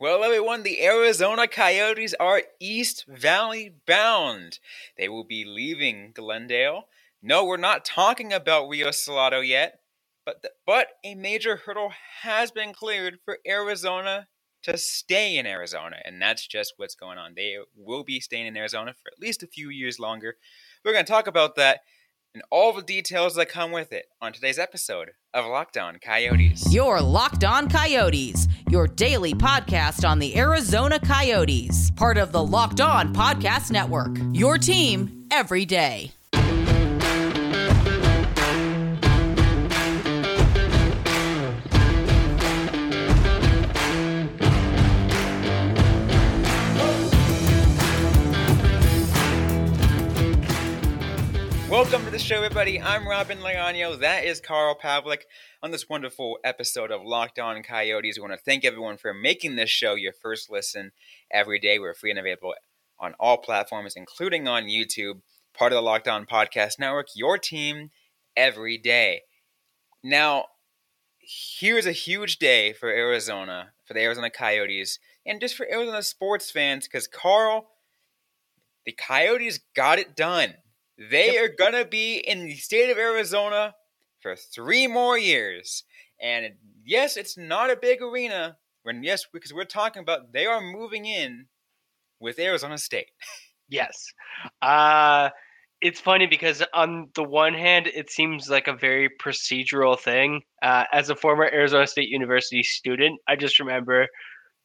Well, everyone, the Arizona Coyotes are East Valley bound. They will be leaving Glendale. No, we're not talking about Rio Salado yet, but the, but a major hurdle has been cleared for Arizona to stay in Arizona, and that's just what's going on. They will be staying in Arizona for at least a few years longer. We're going to talk about that and all the details that come with it on today's episode of Locked On Coyotes. Your Locked On Coyotes, your daily podcast on the Arizona Coyotes, part of the Locked On Podcast Network. Your team every day. Welcome to the show, everybody. I'm Robyn Leano. That is Carl Pavlik. On this wonderful episode of Locked On Coyotes, we want to thank everyone for making this show your first listen every day. We're free and available on all platforms, including on YouTube, part of the Locked On Podcast Network, your team every day. Now, here's a huge day for Arizona, for the Arizona Coyotes, and just for Arizona sports fans, because Carl, the Coyotes got it done. They yep. are going to be in the state of Arizona for three more years. And yes, it's not a big arena. When yes, because we're talking about they are moving in with Arizona State. yes. Uh it's funny because on the one hand, it seems like a very procedural thing. Uh, as a former Arizona State University student, I just remember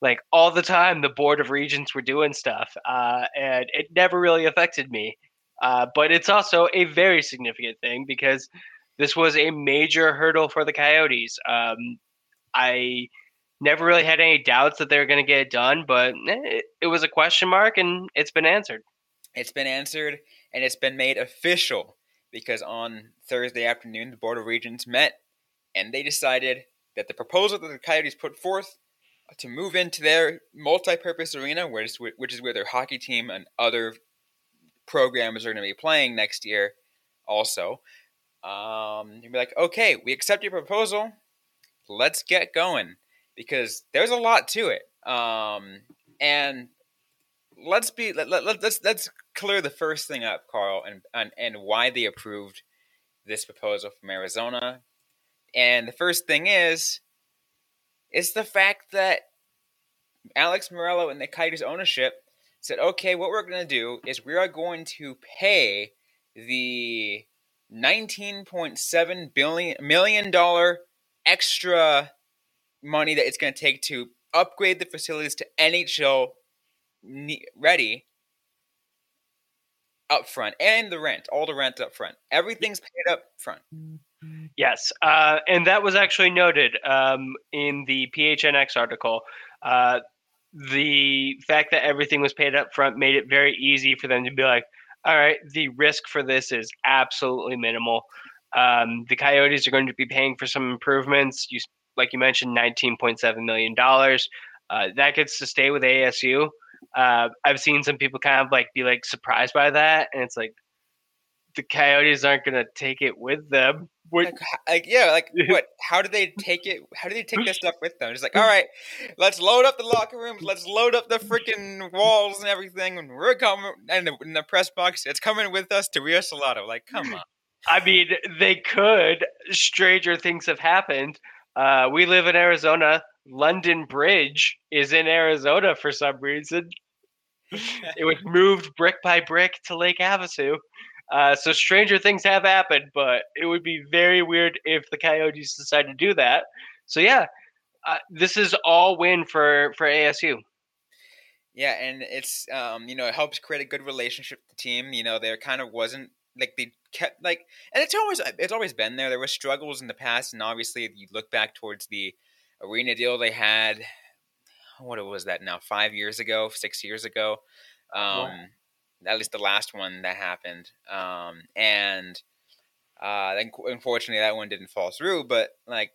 like all the time the board of regents were doing stuff uh, and it never really affected me uh, but it's also a very significant thing because this was a major hurdle for the Coyotes. Um, I never really had any doubts that they were going to get it done, but it, it was a question mark and it's been answered. It's been answered and it's been made official because on Thursday afternoon, the Board of Regents met and they decided that the proposal that the Coyotes put forth to move into their multi-purpose arena, which is where their hockey team and other programs are going to be playing next year also. Um, you'd be like, okay, we accept your proposal. Let's get going because there's a lot to it. Um, and let's be let, let, let's let's clear the first thing up, Carl, and, and and why they approved this proposal from Arizona. And the first thing is, is the fact that Alex Meruelo and the Coyotes ownership said, okay, what we're going to do is we are going to pay the 19.7 billion million dollar extra money that it's going to take to upgrade the facilities to NHL ready up front and the rent, all the rent up front. Everything's paid up front. Yes, uh, and that was actually noted um, in the PHNX article. Uh, the fact that everything was paid up front made it very easy for them to be like, all right, the risk for this is absolutely minimal. Um, the Coyotes are going to be paying for some improvements. You, like you mentioned, $19.7 million. Uh, that gets to stay with ASU. Uh, I've seen some people kind of like be like surprised by that, and it's like the Coyotes aren't going to take it with them. Like, like, yeah, like what? How do they take it? How do they take this stuff with them? It's like, all right, let's load up the locker rooms, let's load up the freaking walls and everything, and we're coming and the, in the press box. It's coming with us to Rio Salado. Like, come on. I mean, they could. Stranger things have happened. Uh, we live in Arizona. London Bridge is in Arizona for some reason. it was moved brick by brick to Lake Havasu. Uh, so stranger things have happened, but it would be very weird if the Coyotes decide to do that. So yeah, uh, this is all win for for ASU. Yeah, and it's um, you know it helps create a good relationship with the team. You know there kind of wasn't like they kept like, and it's always it's always been there. There were struggles in the past, and obviously you look back towards the arena deal they had. What was that now? Five years ago, six years ago. Um, at least the last one that happened. Um, and uh, unfortunately that one didn't fall through. But like,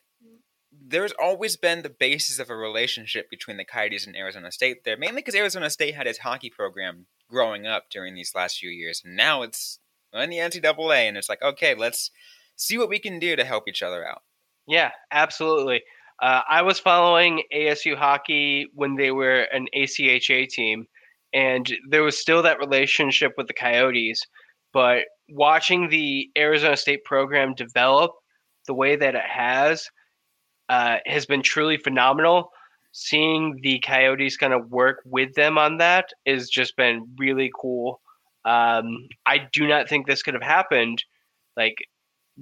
there's always been the basis of a relationship between the Coyotes and Arizona State there, mainly because Arizona State had its hockey program growing up during these last few years, and now it's in the NCAA, and it's like, okay, let's see what we can do to help each other out. Yeah, absolutely. Uh, I was following ASU hockey when they were an ACHA team, and there was still that relationship with the Coyotes. But watching the Arizona State program develop the way that it has uh, has been truly phenomenal. Seeing the Coyotes kind of work with them on that has just been really cool. Um, I do not think this could have happened like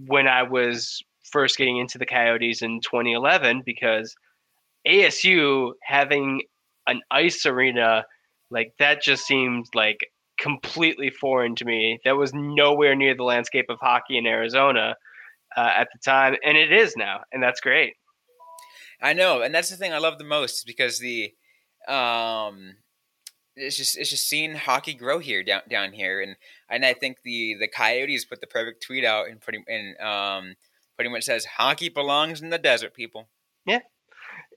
when I was first getting into the Coyotes in 2011 because ASU having an ice arena like that just seemed like completely foreign to me. That was nowhere near the landscape of hockey in Arizona uh, at the time, and it is now, and that's great. I know, and that's the thing I love the most because the um, it's just it's just seeing hockey grow here down down here, and and I think the the Coyotes put the perfect tweet out and pretty and um pretty much says hockey belongs in the desert, people. Yeah,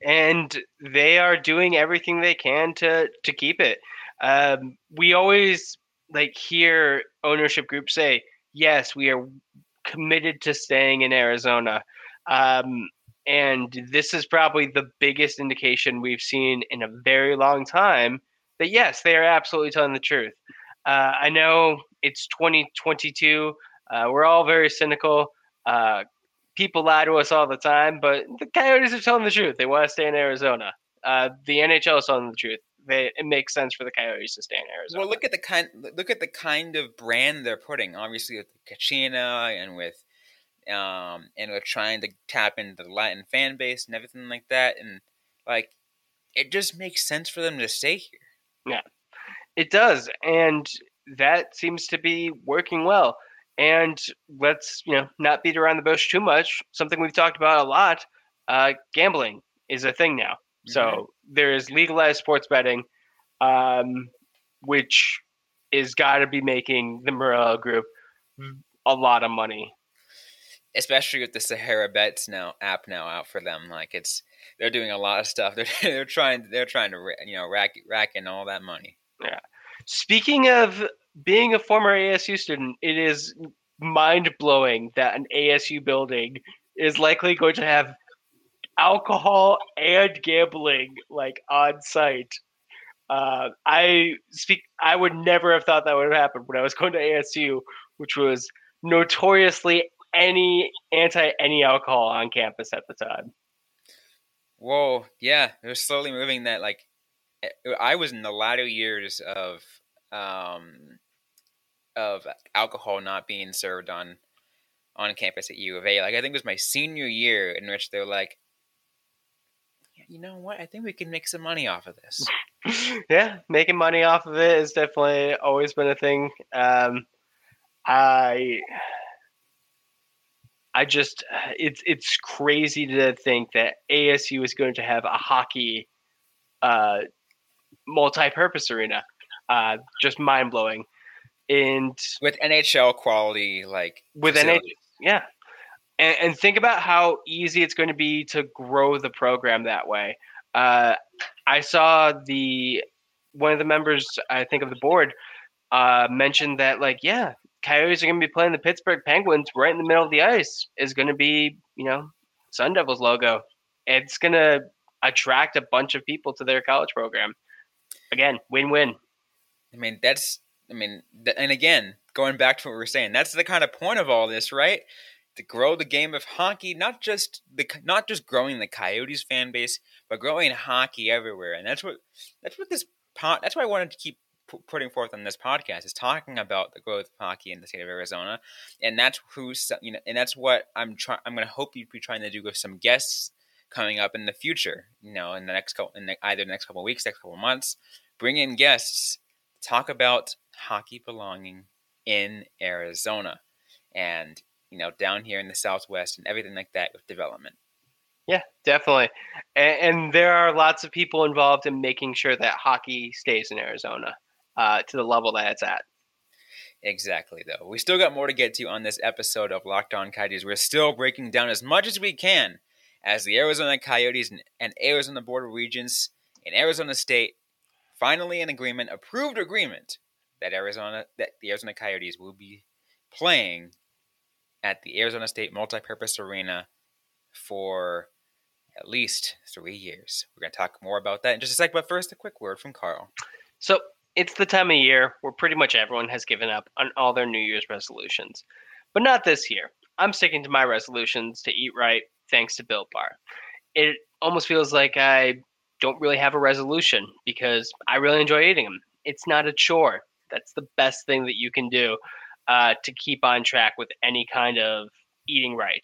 and they are doing everything they can to to keep it. Um, we always like hear ownership groups say, "Yes, we are committed to staying in Arizona." Um, and this is probably the biggest indication we've seen in a very long time that yes, they are absolutely telling the truth. Uh, I know it's 2022. Uh, we're all very cynical. Uh, people lie to us all the time, but the Coyotes are telling the truth. They want to stay in Arizona. Uh, the NHL is telling the truth. They, it makes sense for the Coyotes to stay in Arizona. Well, look at the kind look at the kind of brand they're putting. Obviously, with Kachina and with um, and we're trying to tap into the Latin fan base and everything like that, and like it just makes sense for them to stay here. Yeah, it does, and that seems to be working well. And let's you know not beat around the bush too much. Something we've talked about a lot: uh, gambling is a thing now. Mm-hmm. So there is legalized sports betting, um, which is got to be making the Meruelo Group a lot of money. Especially with the Sahara Bets now app now out for them, like it's they're doing a lot of stuff. They're they're trying they're trying to you know rack rack in all that money. Yeah. Speaking of being a former ASU student, it is mind blowing that an ASU building is likely going to have alcohol and gambling like on site. Uh, I speak. I would never have thought that would have happened when I was going to ASU, which was notoriously any anti any alcohol on campus at the time. Whoa, yeah, they're slowly moving that. Like, eh, I was in the latter years of um, of alcohol not being served on on campus at U of A. Like, I think it was my senior year in which they're like, you know what? I think we can make some money off of this. yeah, making money off of it has definitely always been a thing. Um, I I just it's it's crazy to think that ASU is going to have a hockey uh, multi-purpose arena. Uh, just mind blowing. And with NHL quality, like with NHL, yeah. And, and, think about how easy it's going to be to grow the program that way. Uh, I saw the one of the members, I think, of the board uh, mentioned that, like, yeah, Coyotes are going to be playing the Pittsburgh Penguins right in the middle of the ice is going to be, you know, Sun Devils logo. It's going to attract a bunch of people to their college program. Again, win-win. I mean, that's I mean, and again, going back to what we were saying, that's the kind of point of all this, right? To grow the game of hockey, not just the not just growing the Coyotes fan base, but growing hockey everywhere. And that's what that's what this pot. That's why I wanted to keep putting forth on this podcast is talking about the growth of hockey in the state of Arizona, and that's who's you know, and that's what I'm trying. I'm going to hope you'd be trying to do with some guests coming up in the future. You know, in the next couple, in the, either the next couple weeks, next couple months, bring in guests, talk about hockey belonging in Arizona, and you know, down here in the Southwest and everything like that with development. Yeah, definitely. And, and, there are lots of people involved in making sure that hockey stays in Arizona uh, to the level that it's at. Exactly, though. We still got more to get to on this episode of Locked On Coyotes. We're still breaking down as much as we can as the Arizona Coyotes and, and Arizona Board of Regents in Arizona State finally an agreement, approved agreement, that Arizona that the Arizona Coyotes will be playing at the Arizona State Multipurpose Arena for at least three years. We're going to talk more about that in just a sec, but first, a quick word from Carl. So it's the time of year where pretty much everyone has given up on all their New Year's resolutions, but not this year. I'm sticking to my resolutions to eat right, thanks to Built Bar. It almost feels like I don't really have a resolution because I really enjoy eating them. It's not a chore. That's the best thing that you can do uh, to keep on track with any kind of eating right.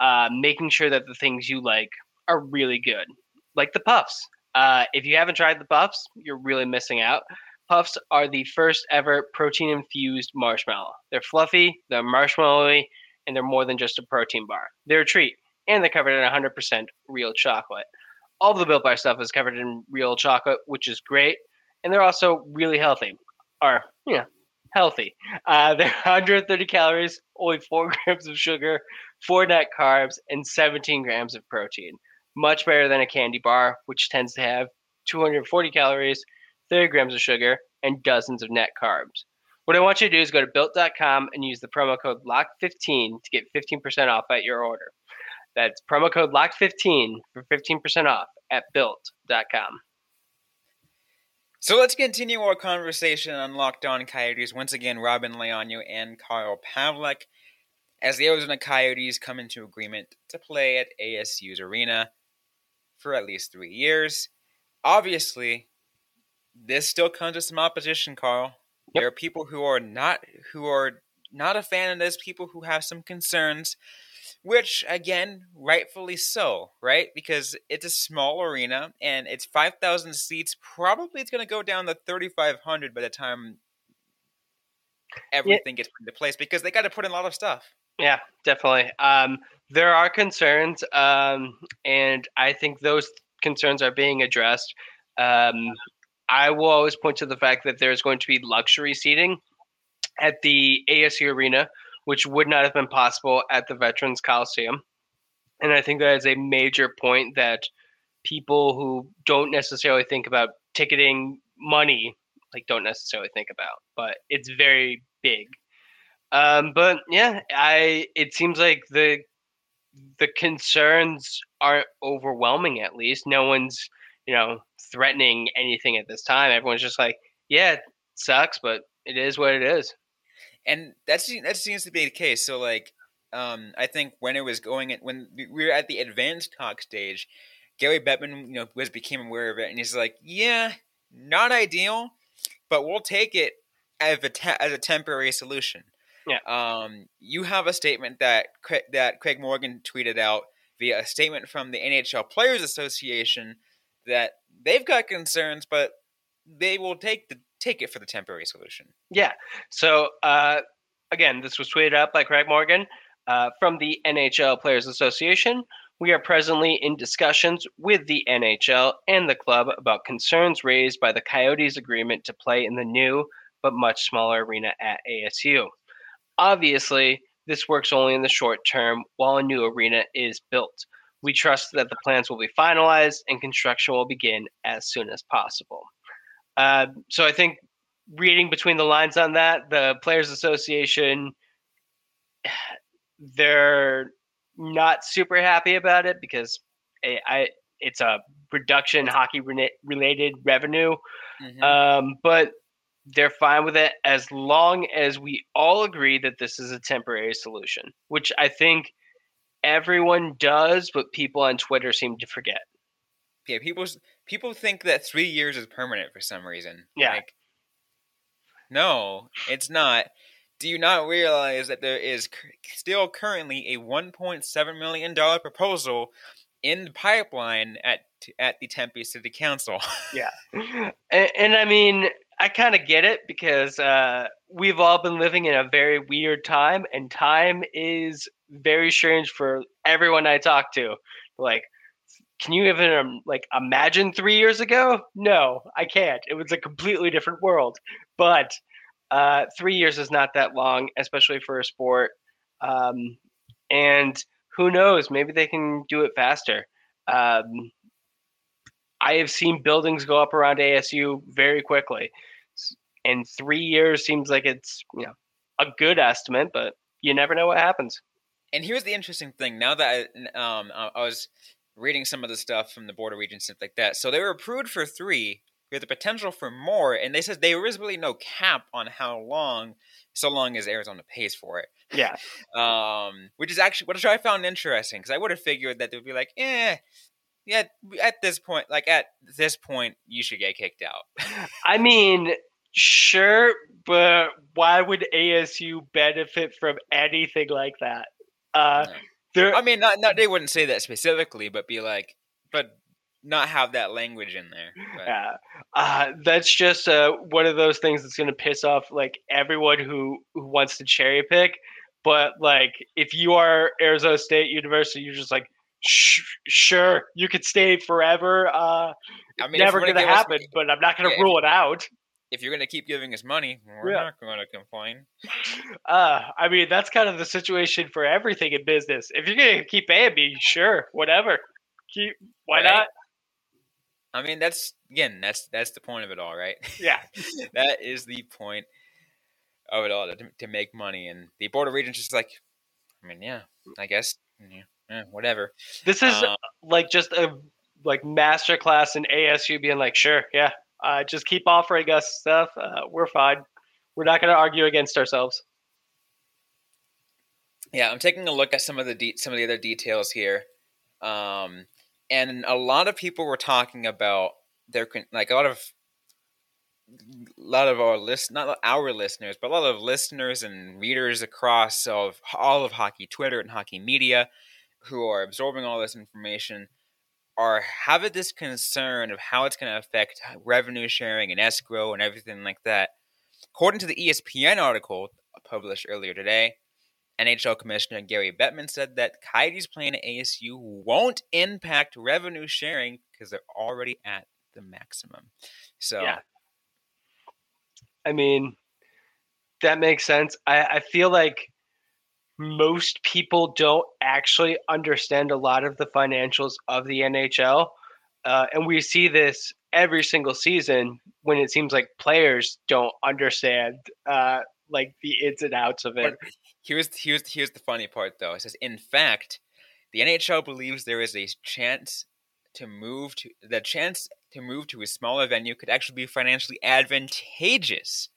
Uh, making sure that the things you like are really good, like the puffs. Uh, if you haven't tried the puffs, you're really missing out. Puffs are the first ever protein infused marshmallow. They're fluffy, they're marshmallowy, and they're more than just a protein bar. They're a treat, and they're covered in 100% real chocolate. All the Built Bar stuff is covered in real chocolate, which is great, and they're also really healthy. Or, know, healthy. Uh, they're 130 calories, only 4 grams of sugar, 4 net carbs, and 17 grams of protein. Much better than a candy bar, which tends to have 240 calories, 30 grams of sugar, and dozens of net carbs. What I want you to do is go to built.com and use the promo code LOCK15 to get 15% off at your order. That's promo code LOCK15 for 15% off at built.com. So let's continue our conversation on Locked On Coyotes. Once again, Robyn Leano and Carl Pavlik as the Arizona Coyotes come into agreement to play at ASU's arena for at least three years. Obviously, this still comes with some opposition, Carl. Yep. There are people who are not who are not a fan of this, people who have some concerns which again rightfully so right? Because it's a small arena and it's 5000 seats. Probably it's going to go down to 3500 by the time everything yeah. gets put into place because they got to put in a lot of stuff. Yeah definitely. Um, there are concerns um, and i think those concerns are being addressed. Um, i will always point to the fact that there's going to be luxury seating at the asu arena which would not have been possible at the Veterans Coliseum. And I think that is a major point that people who don't necessarily think about ticketing money like don't necessarily think about, but it's very big. Um, but yeah, I it seems like the the concerns aren't overwhelming. At least no one's you know threatening anything at this time. Everyone's just like, yeah, it sucks, but it is what it is and that's that seems to be the case. So like, um, I think when it was going when we were at the advanced talk stage, Gary Bettman, you know, was became aware of it, and he's like, "Yeah, not ideal, but we'll take it as a te- as a temporary solution." Yeah. Um, you have a statement that that Craig Morgan tweeted out via a statement from the NHL Players Association that they've got concerns, but they will take the take it for the temporary solution. Yeah. So uh, again, this was tweeted out by Craig Morgan uh, from the NHL Players Association. We are presently in discussions with the NHL and the club about concerns raised by the Coyotes' agreement to play in the new but much smaller arena at ASU. Obviously, this works only in the short term while a new arena is built. We trust that the plans will be finalized and construction will begin as soon as possible. Uh, so I think reading between the lines on that, the Players Association, they're not super happy about it because I, I it's a reduction hockey related revenue. Mm-hmm. Um, but they're fine with it as long as we all agree that this is a temporary solution, which I think everyone does, but people on Twitter seem to forget. Yeah, people people think that three years is permanent for some reason. Yeah. Like, no, it's not. Do you not realize that there is still currently a 1.7 million dollar proposal in the pipeline at at the Tempe City Council? yeah, and, and, I mean, I kind of get it because uh, we've all been living in a very weird time, and time is very strange for everyone I talk to. Like, can you even um, like imagine three years ago? No, I can't. It was a completely different world. But uh, three years is not that long, especially for a sport. Um, and who knows? Maybe they can do it faster. Um, I have seen buildings go up around ASU very quickly, and three years seems like it's you know a good estimate, but you never know what happens. And here's the interesting thing: now that I, um, I was reading some of the stuff from the Board of Regents, stuff like that. So they were approved for three with the potential for more, and they said there is really no cap on how long, so long as Arizona pays for it. Yeah. Um, which is actually which I found interesting because I would have figured that they'd be like, eh, yeah, at this point, like at this point, you should get kicked out. I mean, sure, but why would ASU benefit from anything like that? Uh, No. There, I mean, not, not they wouldn't say that specifically, but be like, but not have that language in there. But, Yeah. Uh, that's just uh, one of those things that's going to piss off like everyone who, who wants to cherry pick. But like, if you are Arizona State University, you're just like, Sh- sure, you could stay forever. Uh, I mean, never going to us- happen, but I'm not going to Yeah. rule it out. If you're gonna keep giving us money, we're Yeah. not going to complain. Uh, I mean, that's kind of the situation for everything in business. If you're going to keep paying me, sure, whatever. Keep, why Right? not? I mean, that's again, that's that's the point of it all, right? Yeah. that is the point of it all to, to make money, and the board of regents just like, I mean, yeah, I guess, yeah, yeah, whatever. This is Um, like just a like master class in ASU being like, sure, yeah, uh, just keep offering us stuff. Uh, we're fine. We're not going to argue against ourselves. Yeah, I'm taking a look at some of the de- some of the other details here, um, and a lot of people were talking about their like a lot of a lot of our list not our listeners, but a lot of listeners and readers across of all of hockey Twitter and hockey media who are absorbing all this information are having this concern of how it's going to affect revenue sharing and escrow and everything like that. According to the ESPN article uh, published earlier today, NHL Commissioner Gary Bettman said that Coyotes playing at ASU won't impact revenue sharing because they're already at the maximum. So, Yeah. I mean, that makes sense. I, I feel like most people don't actually understand a lot of the financials of the NHL. Uh, and we see this every single season when it seems like players don't understand uh, like the ins and outs of it. Here's here's here's the funny part though. It says, in fact, the NHL believes there is a chance to move to the chance to move to a smaller venue could actually be financially advantageous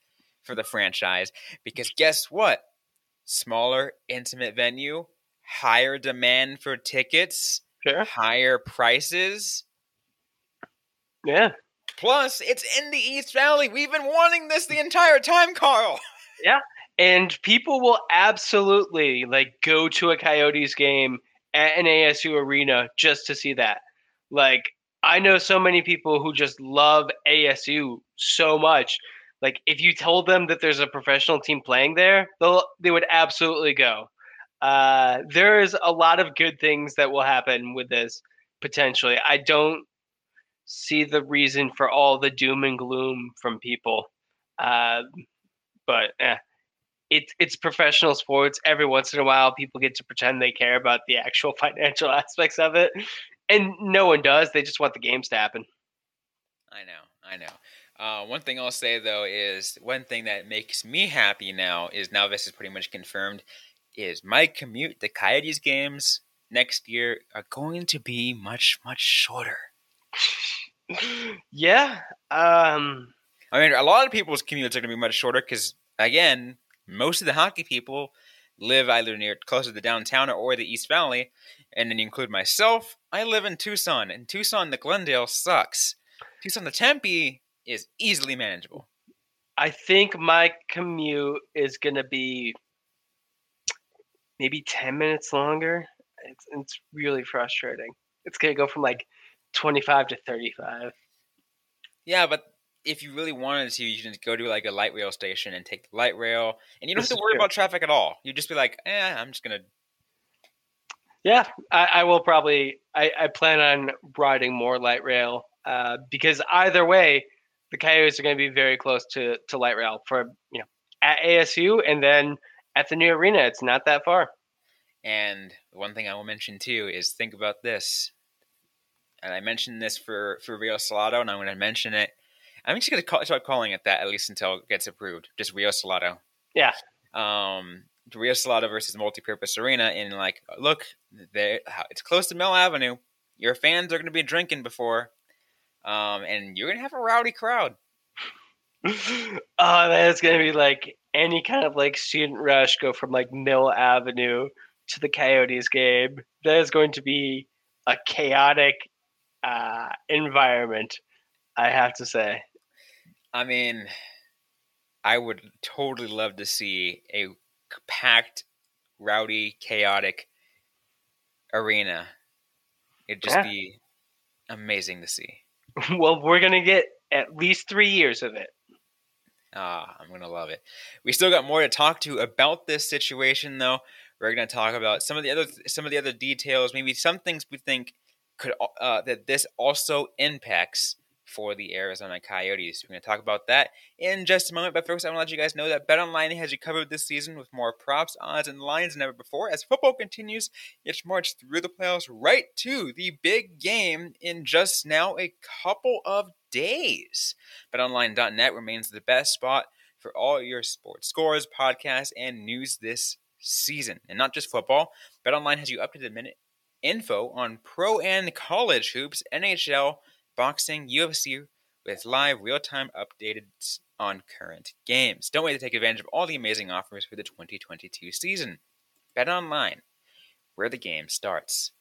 for the franchise because guess what? Smaller, intimate venue, higher demand for tickets, Sure. higher prices. Yeah. Plus, it's in the East Valley. We've been wanting this the entire time, Carl. Yeah. And people will absolutely like go to a coyotes game at an asu arena just to see that like i know so many people who just love asu so much like if you told them that there's a professional team playing there they'll they would absolutely go uh, there is a lot of good things that will happen with this potentially i don't see the reason for all the doom and gloom from people uh, but eh, it's it's professional sports. Every once in a while, people get to pretend they care about the actual financial aspects of it, and no one does. They just want the games to happen. I know, I know. Uh, one thing I'll say though is one thing that makes me happy now is now this is pretty much confirmed is my commute to Coyotes games next year are going to be much much shorter. yeah. Um. I mean, a lot of people's commutes are going to be much shorter because again, most of the hockey people live either near closer to the downtown or the East Valley, and then you include myself. I live in Tucson, and Tucson the Glendale sucks. Tucson the Tempe is easily manageable. I think my commute is gonna be maybe ten minutes longer. It's it's really frustrating. It's gonna go from like twenty five to thirty five. Yeah, but if you really wanted to, you can just go to like a light rail station and take the light rail, and you don't This have to worry true. about traffic at all. You just be like, eh, I'm just gonna. Yeah, I, I will probably. I, I plan on riding more light rail uh, because either way, the Coyotes are going to be very close to, to light rail for you know at ASU and then at the new arena. It's not that far. And one thing I will mention too is think about this. And I mentioned this for for Rio Salado, and I'm going to mention it. I'm just going to call, start calling it that at least until it gets approved. Just Rio Salado. Yeah. Um, Rio Salado versus Multipurpose Arena, and like, look, there it's close to Mill Avenue. your fans are going to be drinking before, um, and you're going to have a rowdy crowd. oh man, it's gonna be like any kind of like student rush go from like Mill Avenue to the Coyotes game. That is going to be a chaotic uh, environment, I have to say. I mean, I would totally love to see a packed, rowdy, chaotic arena. It'd just Yeah. be amazing to see. well, we're gonna get at least three years of it. Ah, I'm gonna love it. We still got more to talk to about this situation, though. We're gonna talk about some of the other some of the other details, maybe some things we think could uh, that this also impacts for the Arizona Coyotes. We're gonna talk about that in just a moment. But first, I want to let you guys know that BetOnline has you covered this season with more props, odds, and lines than ever before. As football continues its march through the playoffs, right to the big game in just now a couple of days. BetOnline.net remains the best spot for all your sports scores, podcasts, and news this season. And not just football, BetOnline has you up to the minute info on pro and college hoops, NHL, boxing, UFC, with live real time updates on current games. Don't wait to take advantage of all the amazing offers for the 2022 season. Bet online, where the game starts.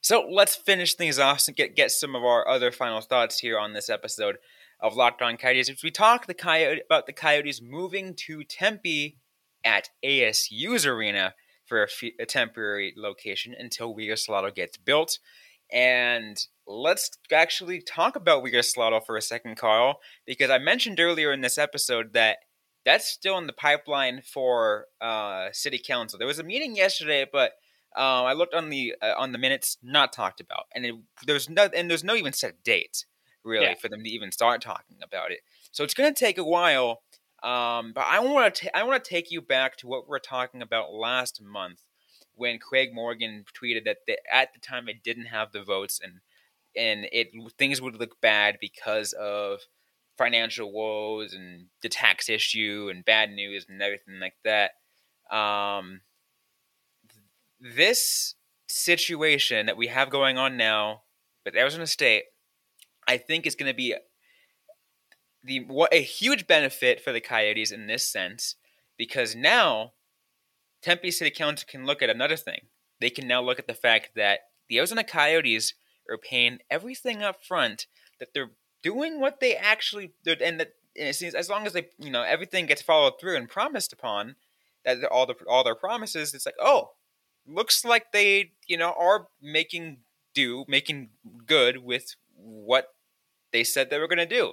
So let's finish things off and get, get some of our other final thoughts here on this episode of Locked On Coyotes. As we talk the Coyote, about the Coyotes moving to Tempe at ASU's arena for a, temporary location until Salado gets built. And let's actually talk about Salado for a second, Carl, because I mentioned earlier in this episode that that's still in the pipeline for uh, city council. There was a meeting yesterday, but um, I looked on the uh, on the minutes, not talked about, and it, there's no and there's no even set date really Yeah. for them to even start talking about it. So it's going to take a while. Um, but I want to I want to take you back to what we were talking about last month when Craig Morgan tweeted that they, at the time it didn't have the votes and and it things would look bad because of financial woes and the tax issue and bad news and everything like that. Um, this situation that we have going on now with Arizona State, I think is going to be the what a huge benefit for the Coyotes in this sense because now Tempe City Council can look at another thing. They can now look at the fact that the Arizona Coyotes are paying everything up front that they're doing what they actually did, and that and it seems as long as they you know everything gets followed through and promised upon that all the all their promises it's like oh looks like they you know are making do making good with what they said they were going to do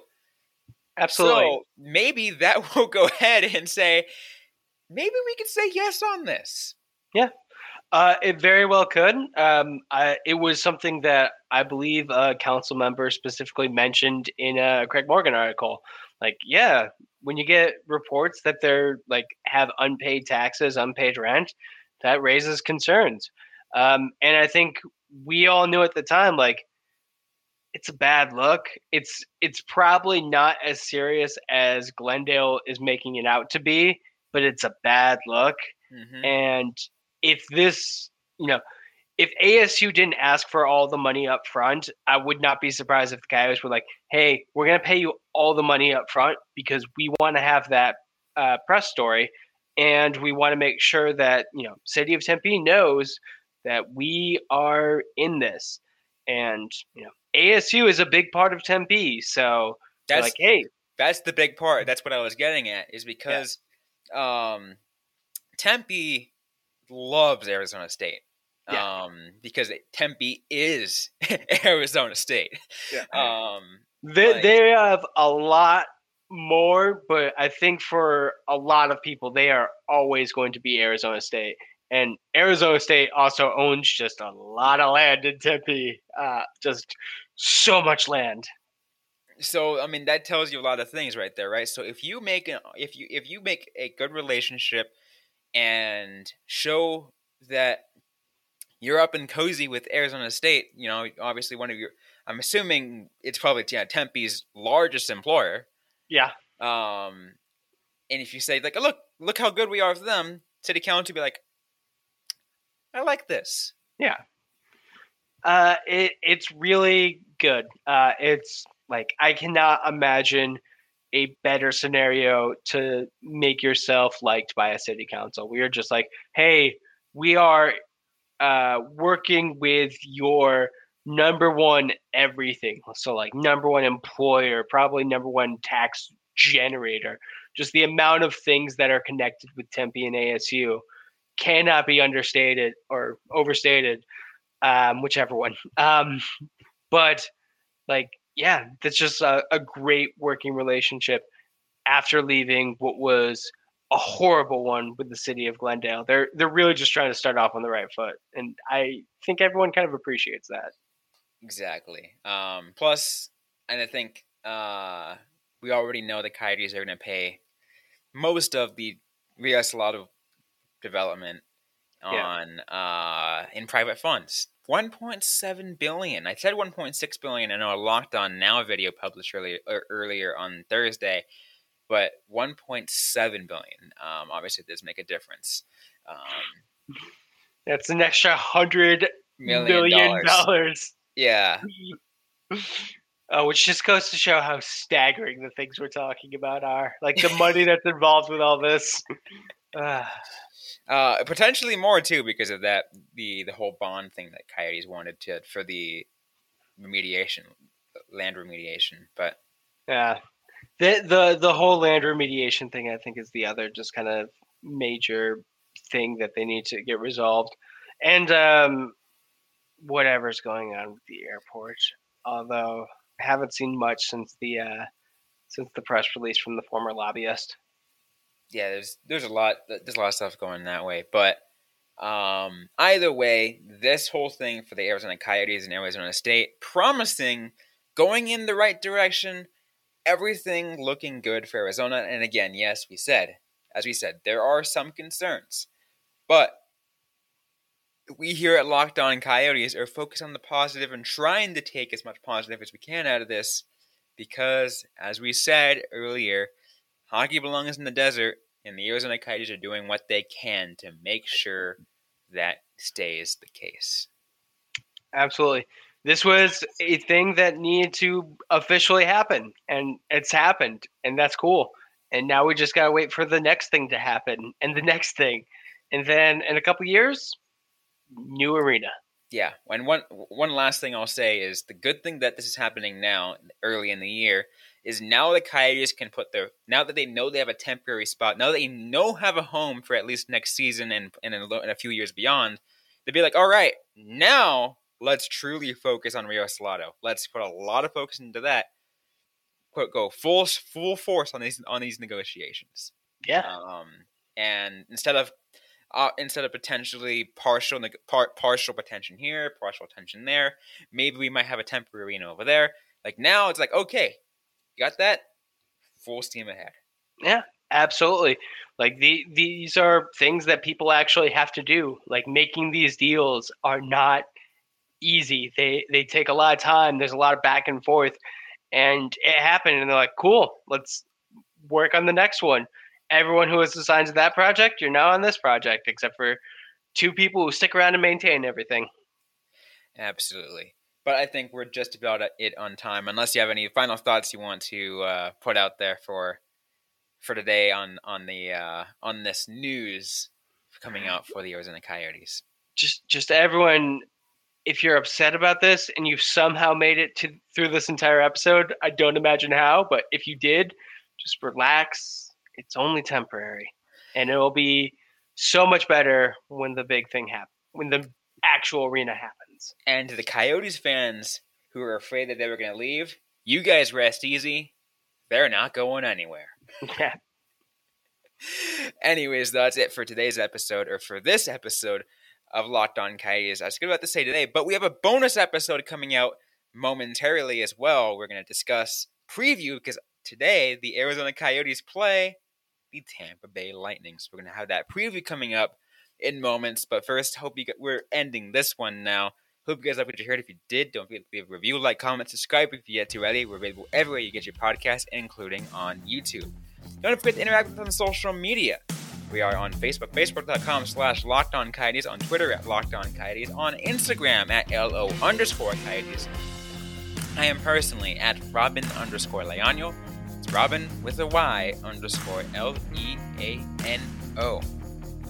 Absolutely. so maybe that will go ahead and say maybe we can say yes on this Uh, it very well could. Um, I, it was something that I believe a council member specifically mentioned in a Craig Morgan article. Like, yeah, when you get reports that they're like have unpaid taxes, unpaid rent, that raises concerns. Um, and I think we all knew at the time, like, it's a bad look. It's it's probably not as serious as Glendale is making it out to be, but it's a bad look. hmm And if this, you know, if ASU didn't ask for all the money up front, I would not be surprised if the Coyotes were like, "Hey, we're gonna pay you all the money up front because we want to have that uh, press story, and we want to make sure that you know, City of Tempe knows that we are in this." And you know, ASU is a big part of Tempe, so that's like, "Hey, that's the big part. That's what I was getting at is because um, Tempe loves Arizona State. Yeah. Um, because Tempe is Arizona State. Um, They Like- they have a lot more, but I think for a lot of people, they are always going to be Arizona State. And Arizona State also owns just a lot of land in Tempe, uh, just so much land. so I mean that tells you a lot of things right there, right? So if you make an if you if you make a good relationship and show that you're up and cozy with Arizona State, you know, obviously one of your I'm assuming it's probably yeah, Tempe's largest employer. Yeah, Um, and if you say like, look, look how good we are with them, city council will be like, I like this. yeah. Uh, it it's really good. Uh, it's like I cannot imagine a better scenario to make yourself liked by a city council. We are just like, hey, we are uh, working with your number one everything. So like number one employer, probably number one tax generator. Just the amount of things that are connected with Tempe and ASU cannot be understated or overstated, um, whichever one. Um, but like, yeah, that's just a, a great working relationship after leaving what was a horrible one with the city of Glendale. They're they're really just trying to start off on the right foot, and I think everyone kind of appreciates that. Exactly. Um, plus, and I think uh, we already know the Coyotes are going to pay most of the Rios of development on yeah. uh, in private funds. 1.7 billion. I said 1.6 billion in our Locked On Now video published earlier er, earlier on Thursday, but 1.7 billion. Um, obviously, does make a difference. Um, That's an extra hundred million, million dollars. Yeah. Uh, which just goes to show how staggering the things we're talking about are. Like the money that's involved with all this. Uh. Uh, potentially more too because of that the the whole bond thing that Coyotes wanted to for the remediation, land remediation. But yeah, the the the whole land remediation thing I think is the other just kind of major thing that they need to get resolved, and um, whatever's going on with the airport. Although I haven't seen much since the uh, since the press release from the former lobbyist. Yeah, there's there's a lot there's a lot of stuff going that way, but um, either way, this whole thing for the Arizona Coyotes and Arizona State promising going in the right direction, everything looking good for Arizona. And again, yes, we said as we said there are some concerns, but we here at Locked On Coyotes are focused on the positive and trying to take as much positive as we can out of this because, as we said earlier, hockey belongs in the desert, and the Arizona Coyotes are doing what they can to make sure that stays the case. Absolutely. This was a thing that needed to officially happen, and it's happened, and that's cool. And now we just got to wait for the next thing to happen, and the next thing. And then in a couple years, new arena. Yeah, and one one last thing I'll say is the good thing that this is happening now, early in the year, is now the Coyotes can put their now that they know they have a temporary spot, now that they know have a home for at least next season and and in a, in a few years beyond, they'd be like, all right, now let's truly focus on Rio Salado. Let's put a lot of focus into that. Quote, go full full force on these on these negotiations. Yeah. Um, and instead of uh, instead of potentially partial par- partial attention here, partial attention there. Maybe we might have a temporary arena over there. Like now, it's like okay, got that, full steam ahead. Yeah, absolutely. Like the these are things that people actually have to do. Like making these deals are not easy. They they take a lot of time. There's a lot of back and forth, and it happened. And they're like, cool, let's work on the next one everyone who was assigned to that project, you're now on this project, except for two people who stick around and maintain everything. Absolutely. But I think we're just about it on time. Unless you have any final thoughts you want to uh, put out there for for today on on the uh, on this news coming out for the Arizona Coyotes. Just just everyone, if you're upset about this and you've somehow made it to through this entire episode, I don't imagine how, but if you did, just relax, it's only temporary, and it will be so much better when the big thing happens, when the actual arena happens. And to the Coyotes fans who are afraid that they were going to leave, you guys rest easy. They're not going anywhere. Yeah. Anyways, that's it for today's episode, or for this episode of Locked On Coyotes. I was about to say today, but we have a bonus episode coming out momentarily as well. We're going to discuss preview because today the Arizona Coyotes play the Tampa Bay Lightning. So we're going to have that preview coming up in moments. But first, hope you get, we're ending this one now. Hope you guys liked what you heard. If you did, don't forget to leave a review, like, comment, subscribe if you get to ready. We're available everywhere you get your podcast, including on YouTube. Don't forget to interact with us on social media. We are on Facebook, facebook.com slash Locked On Twitter at Locked On on Instagram at LO underscore Coyotes. I am personally at Robyn underscore Leano. It's Robyn with a Y underscore L E A N O.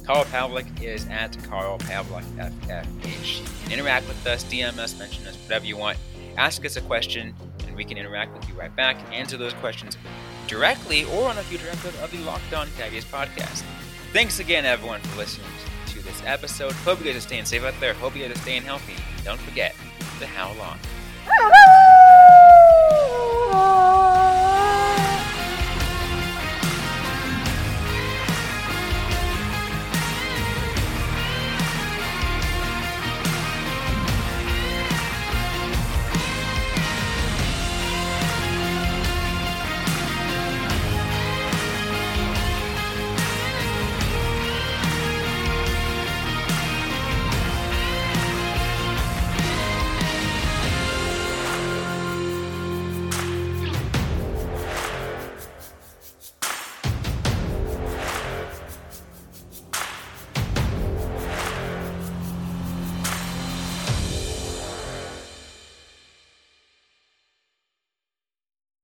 Carl Pavlik is at Carl Pavlik FFH. Interact with us, DM us, mention us, whatever you want. Ask us a question, and we can interact with you right back. Answer those questions directly or on a future episode of the Locked On Coyotes podcast. Thanks again, everyone, for listening to this episode. Hope you guys are staying safe out there. Hope you guys are staying healthy. Don't forget to howl on.